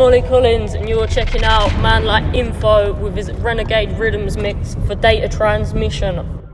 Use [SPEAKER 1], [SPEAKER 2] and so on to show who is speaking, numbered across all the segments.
[SPEAKER 1] Molly Collins, and you're checking out Man Like IN:FO with his Renegade Riddims mix for data transmission.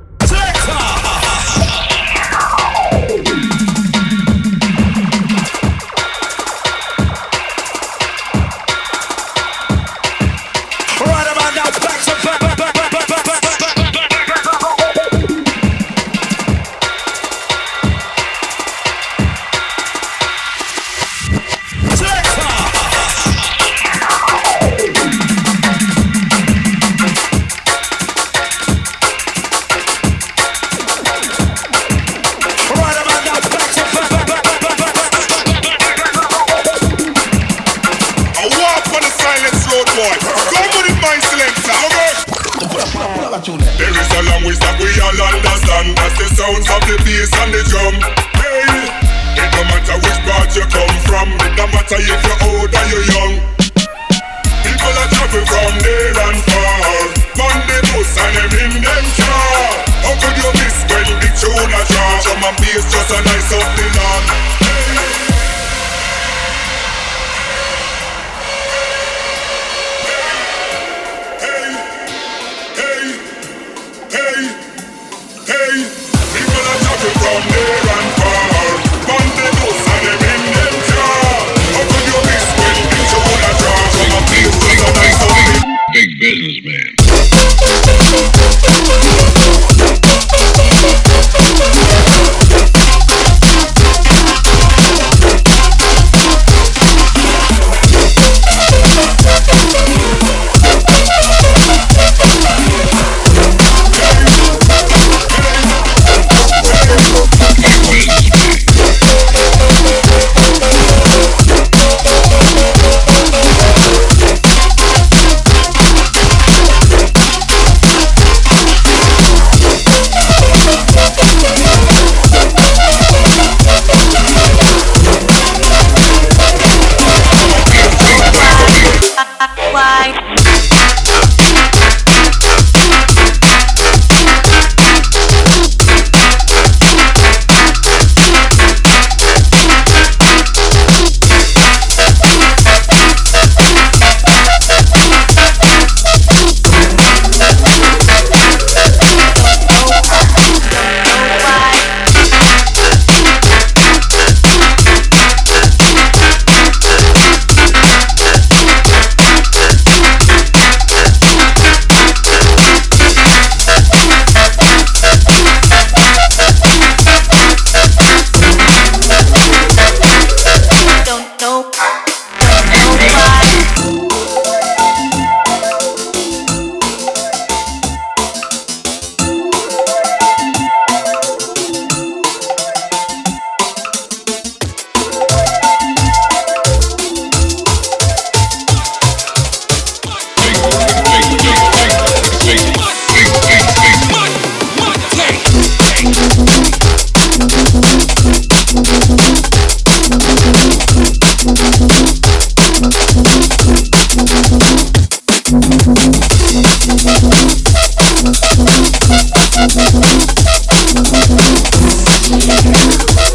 [SPEAKER 2] Excuse me.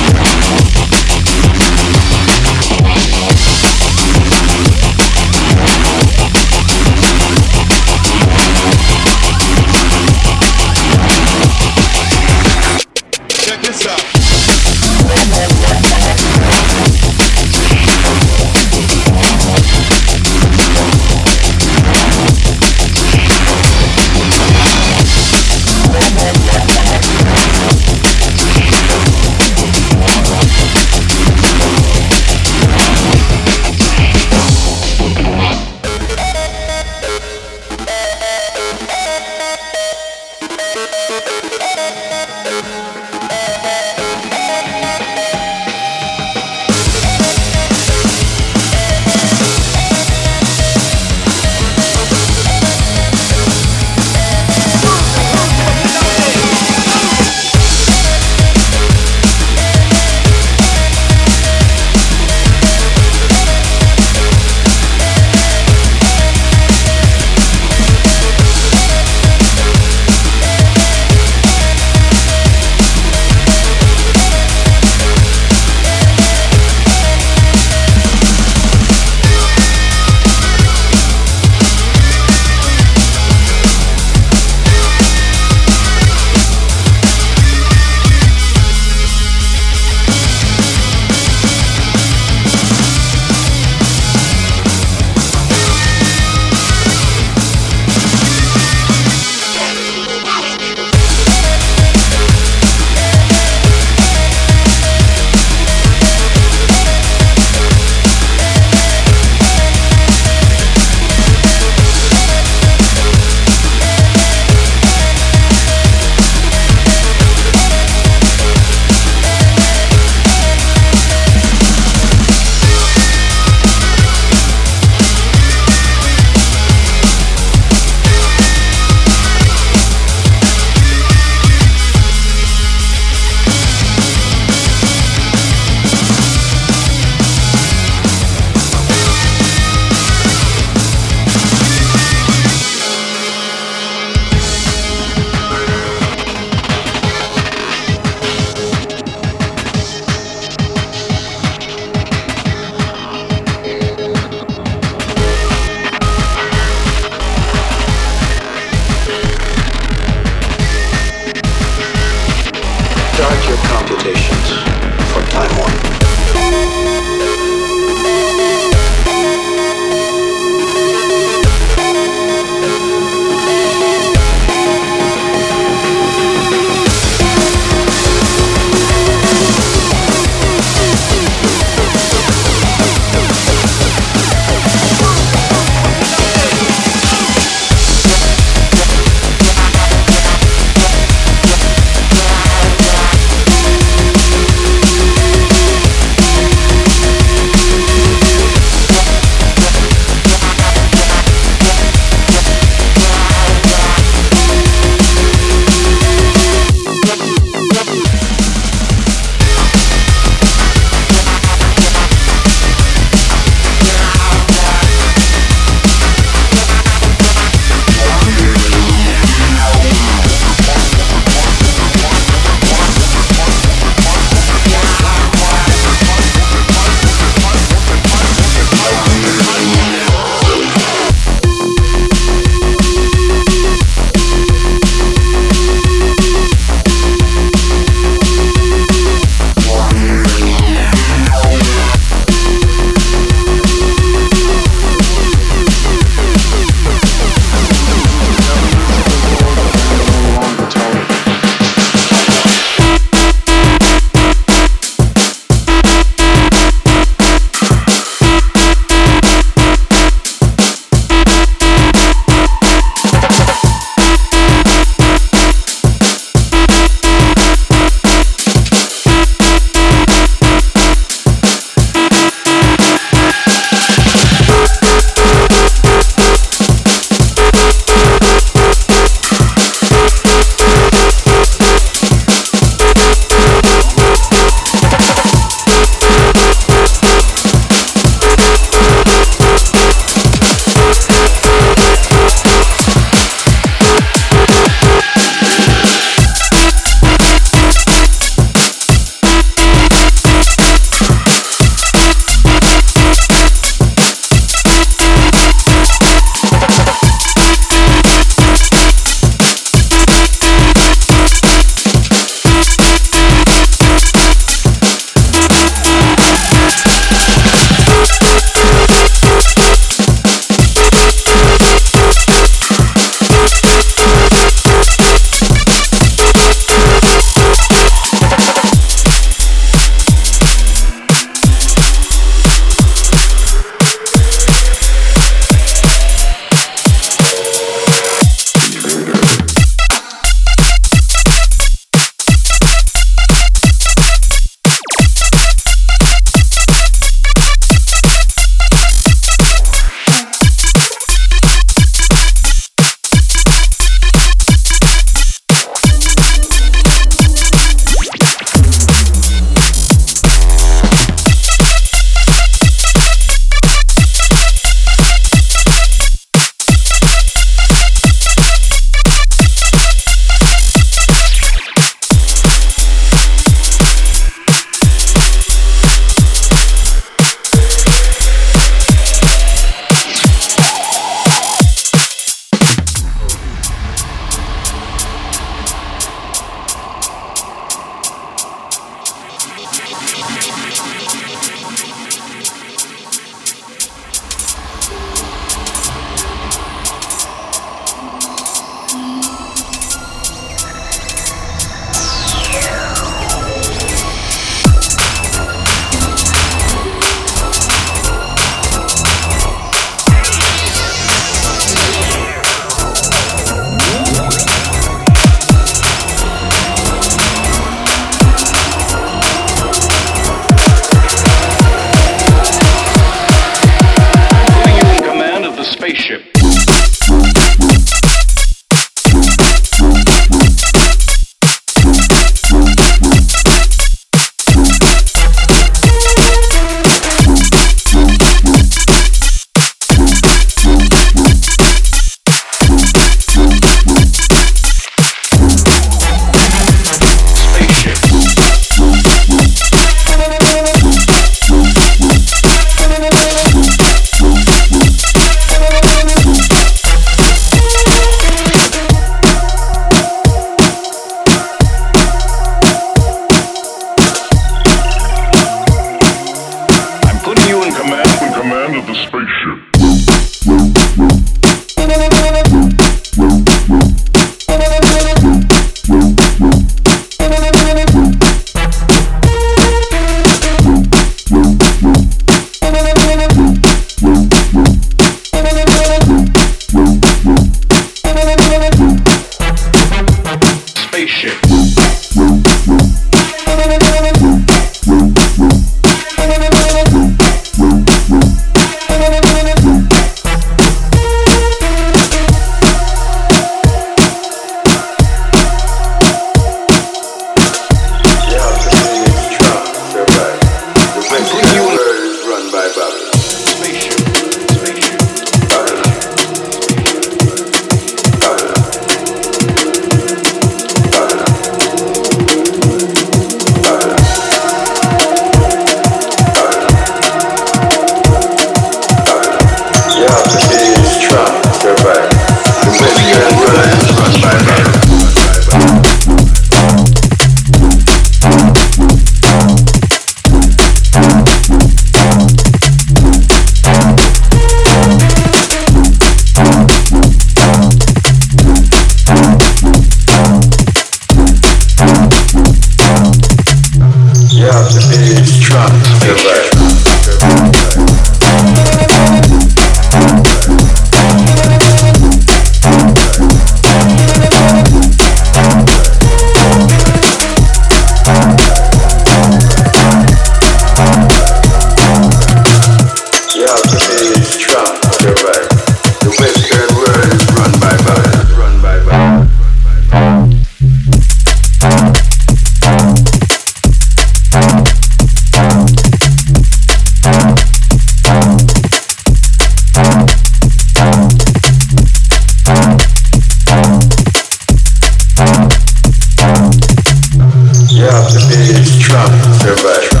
[SPEAKER 3] Trump.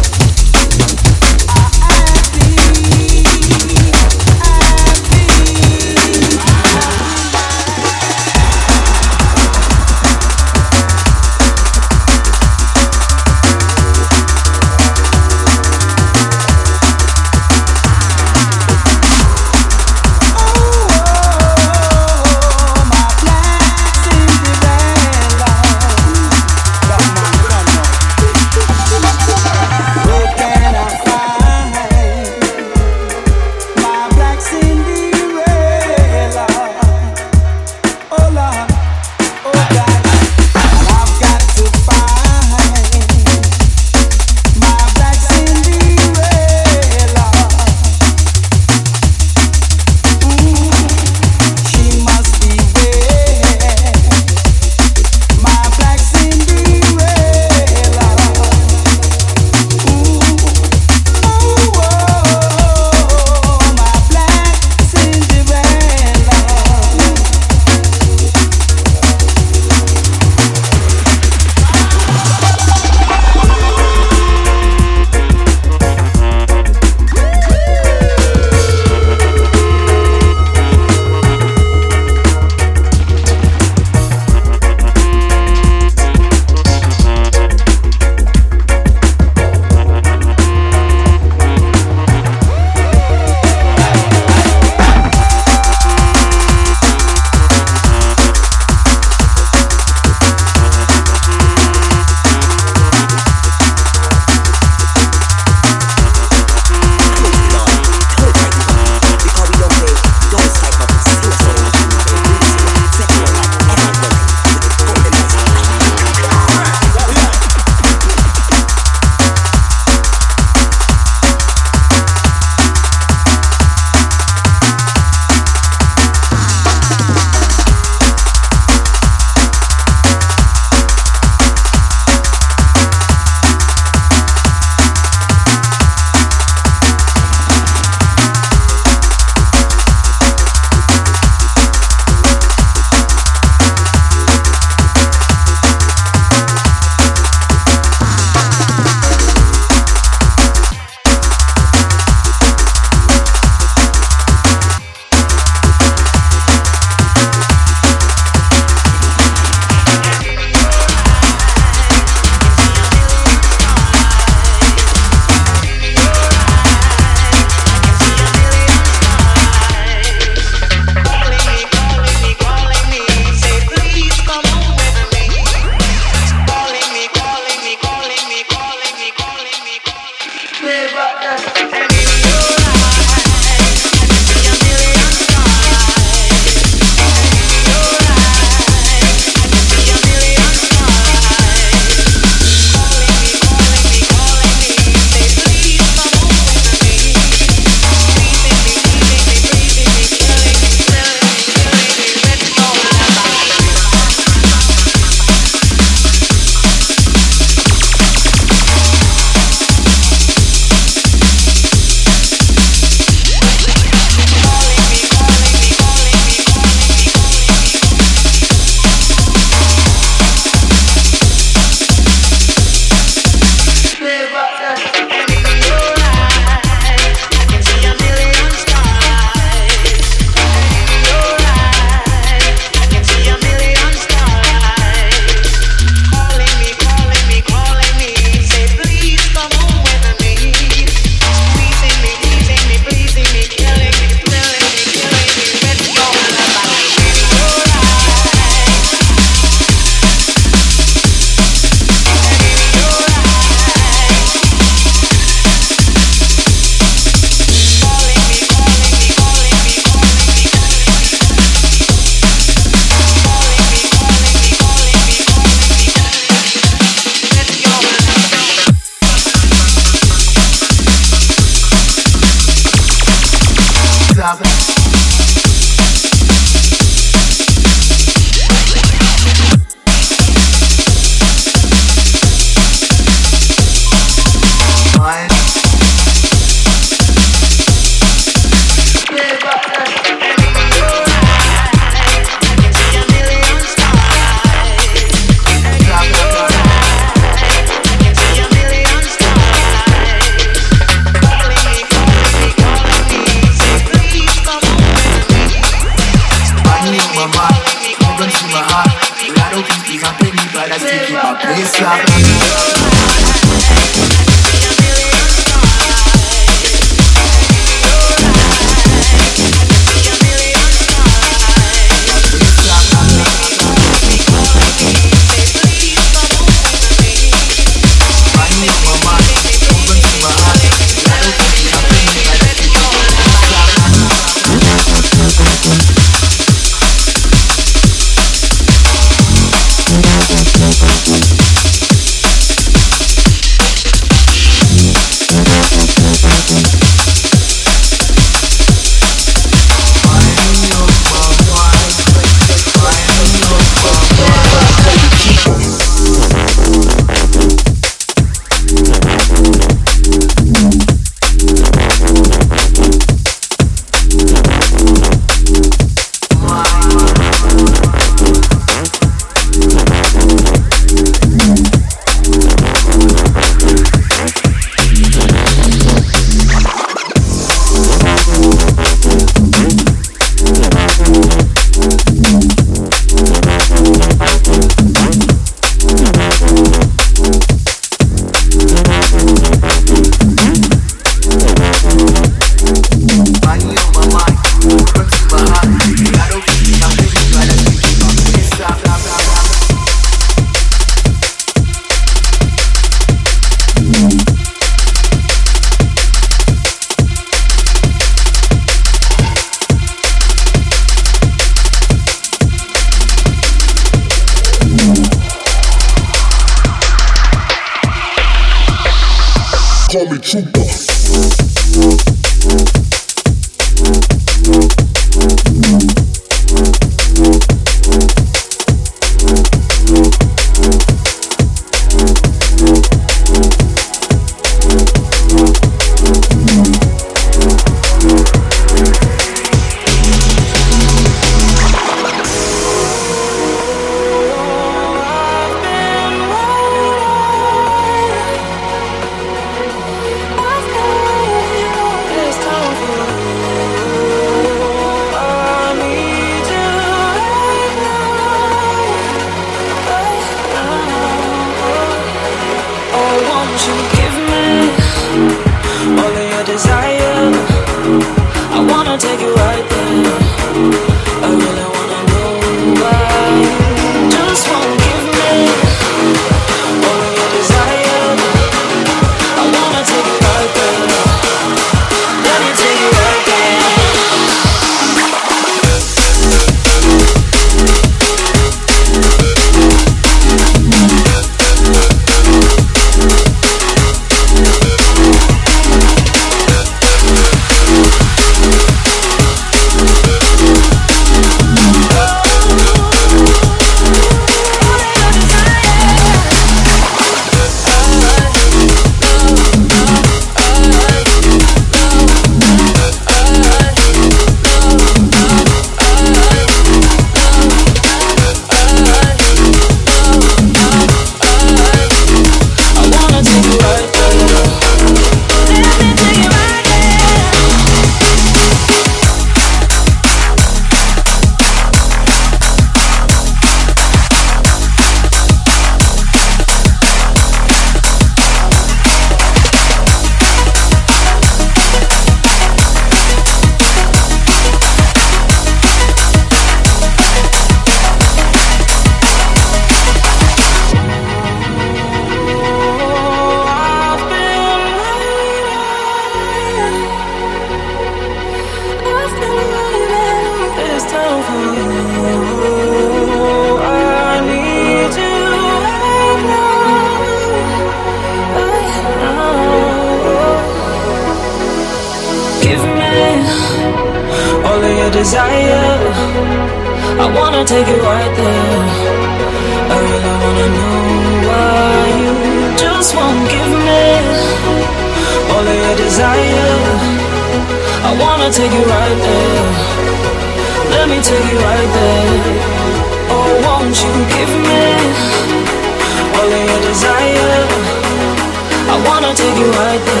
[SPEAKER 3] do.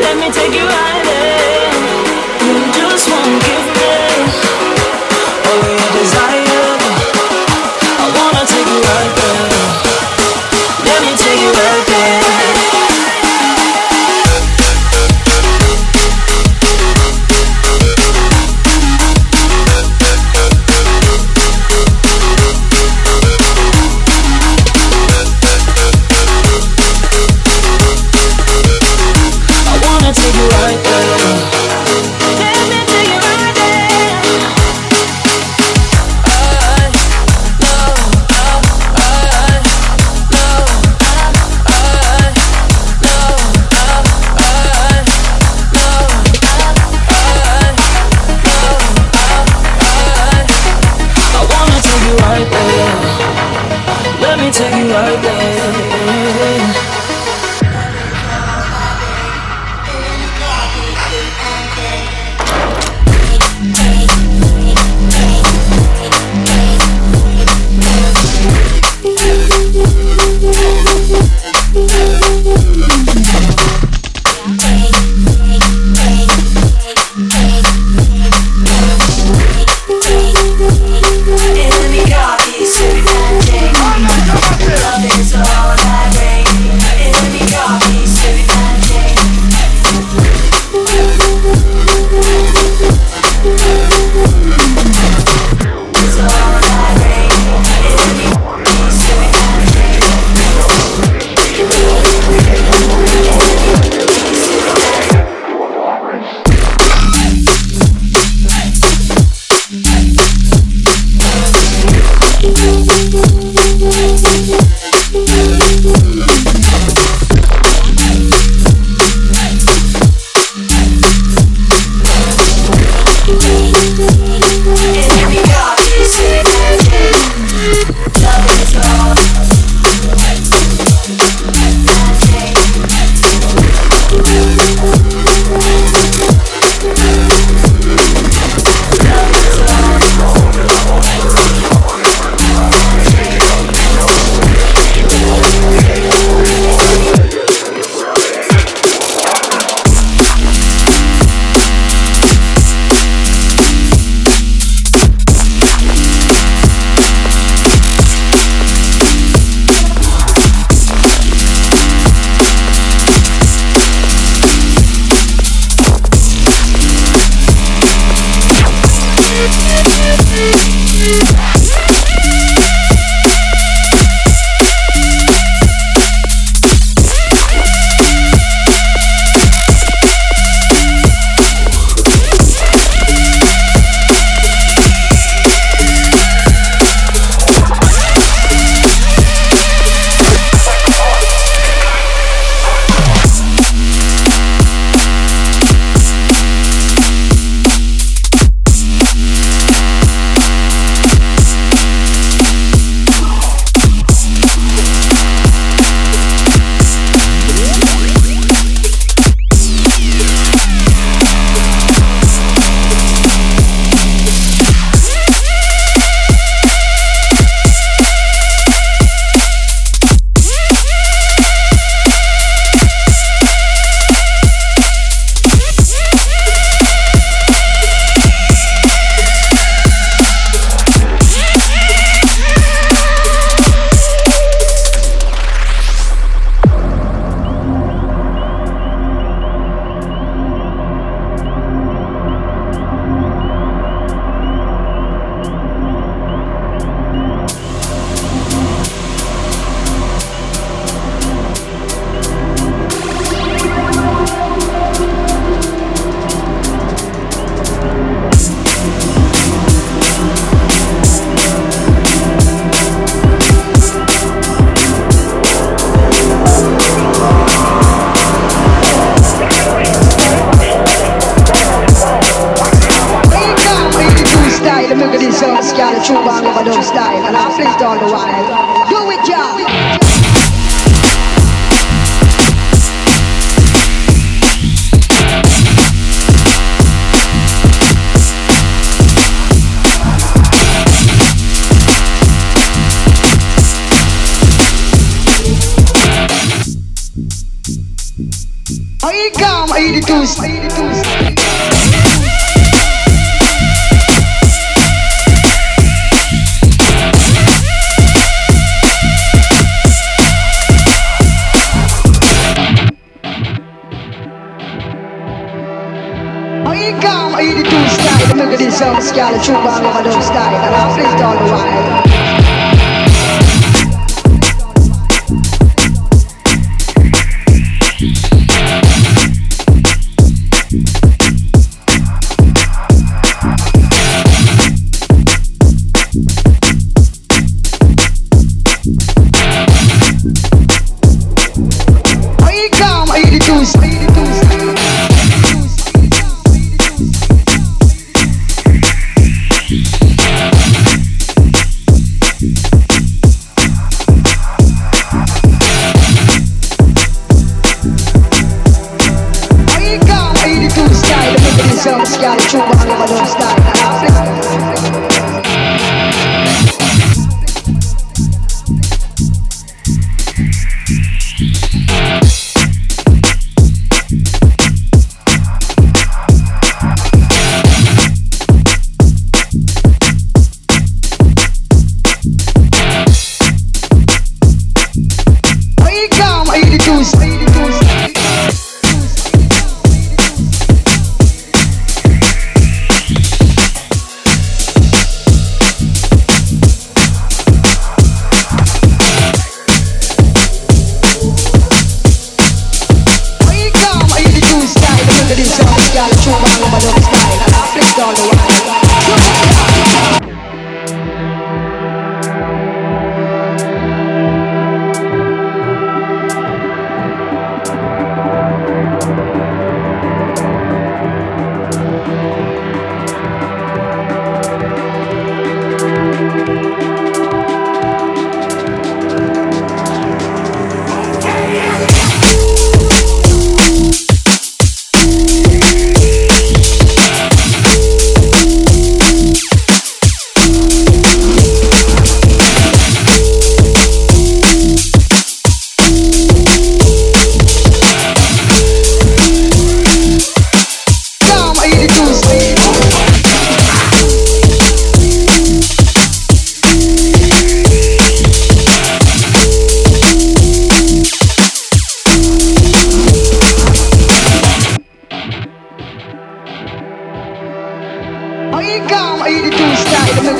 [SPEAKER 3] Let me take you higher. Eh?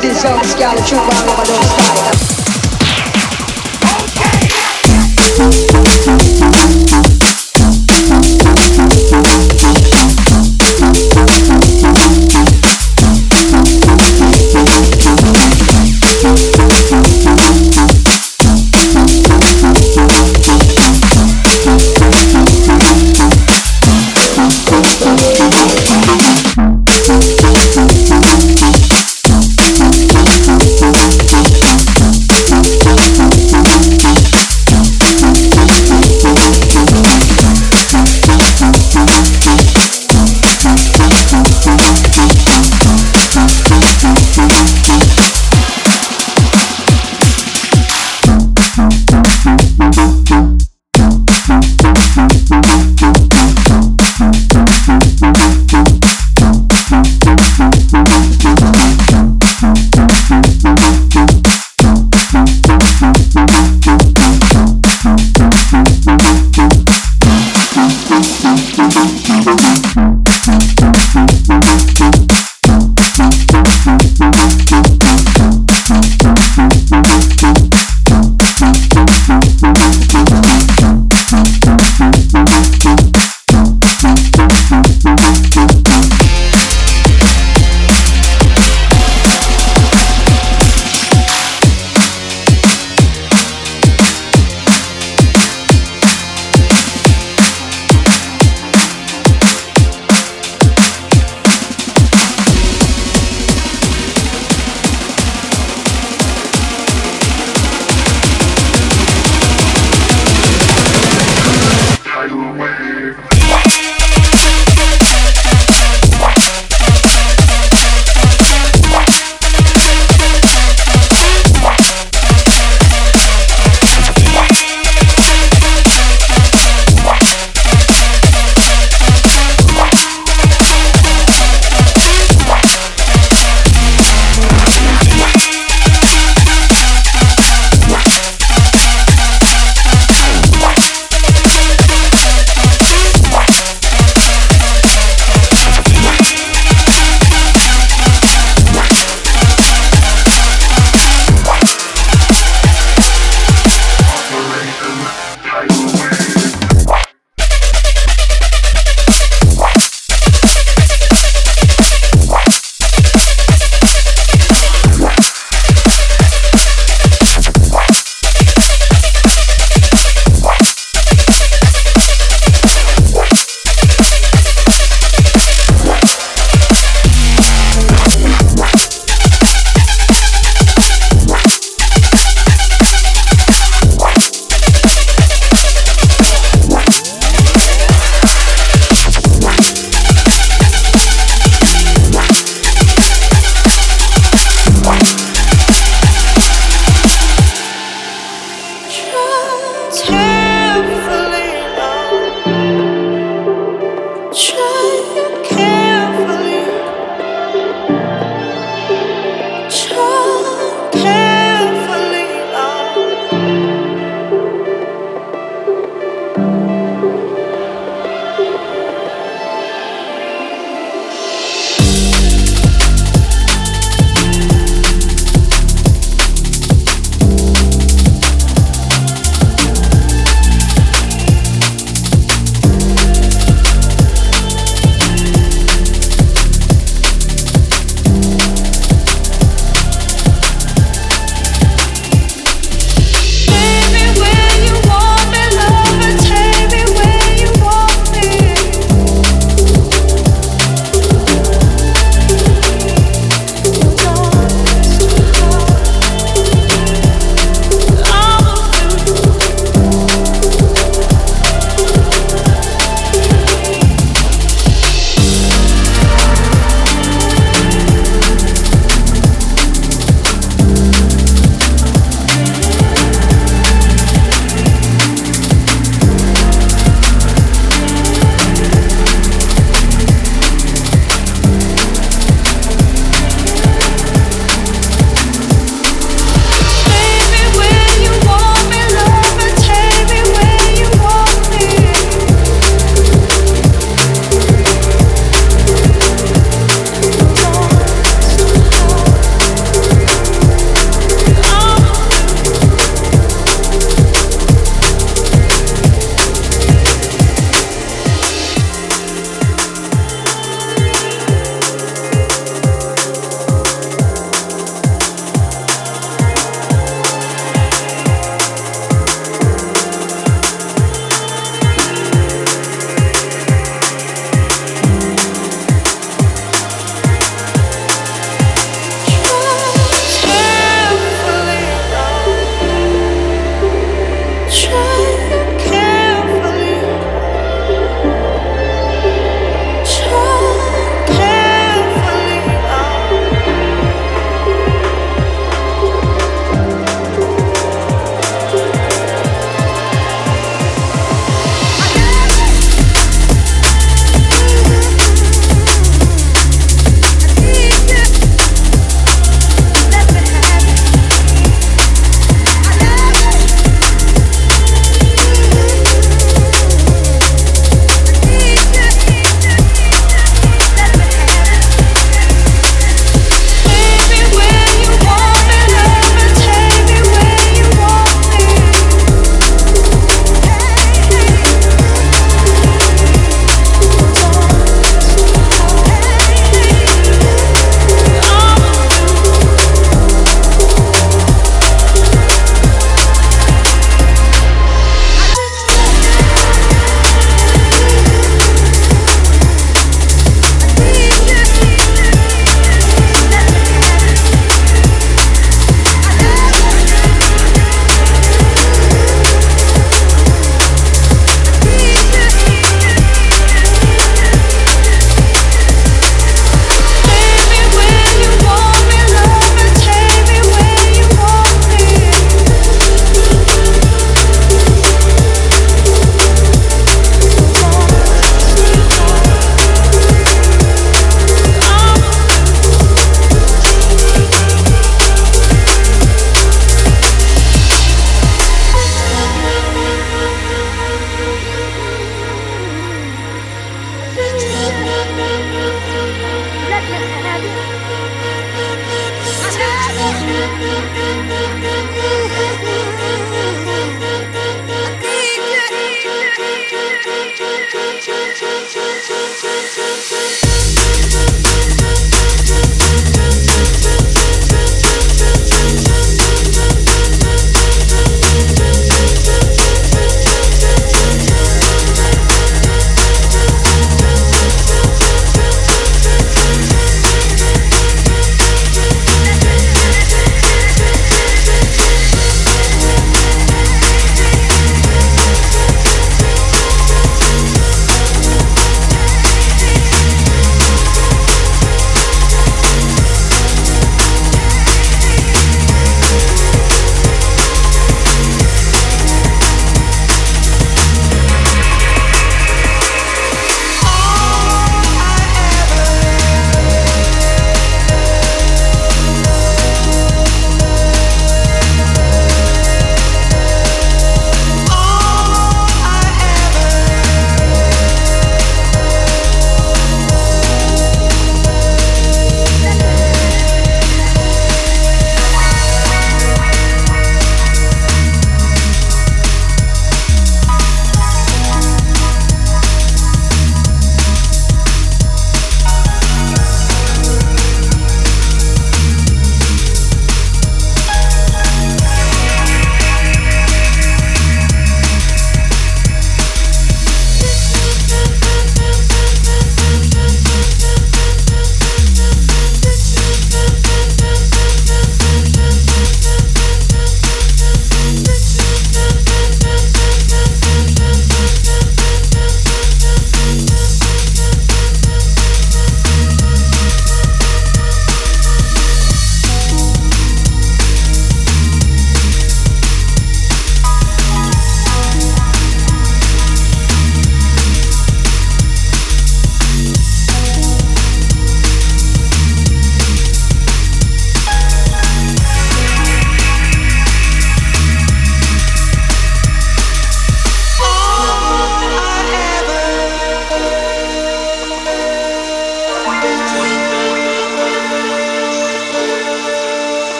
[SPEAKER 4] Look at this young scallop, true round on my nose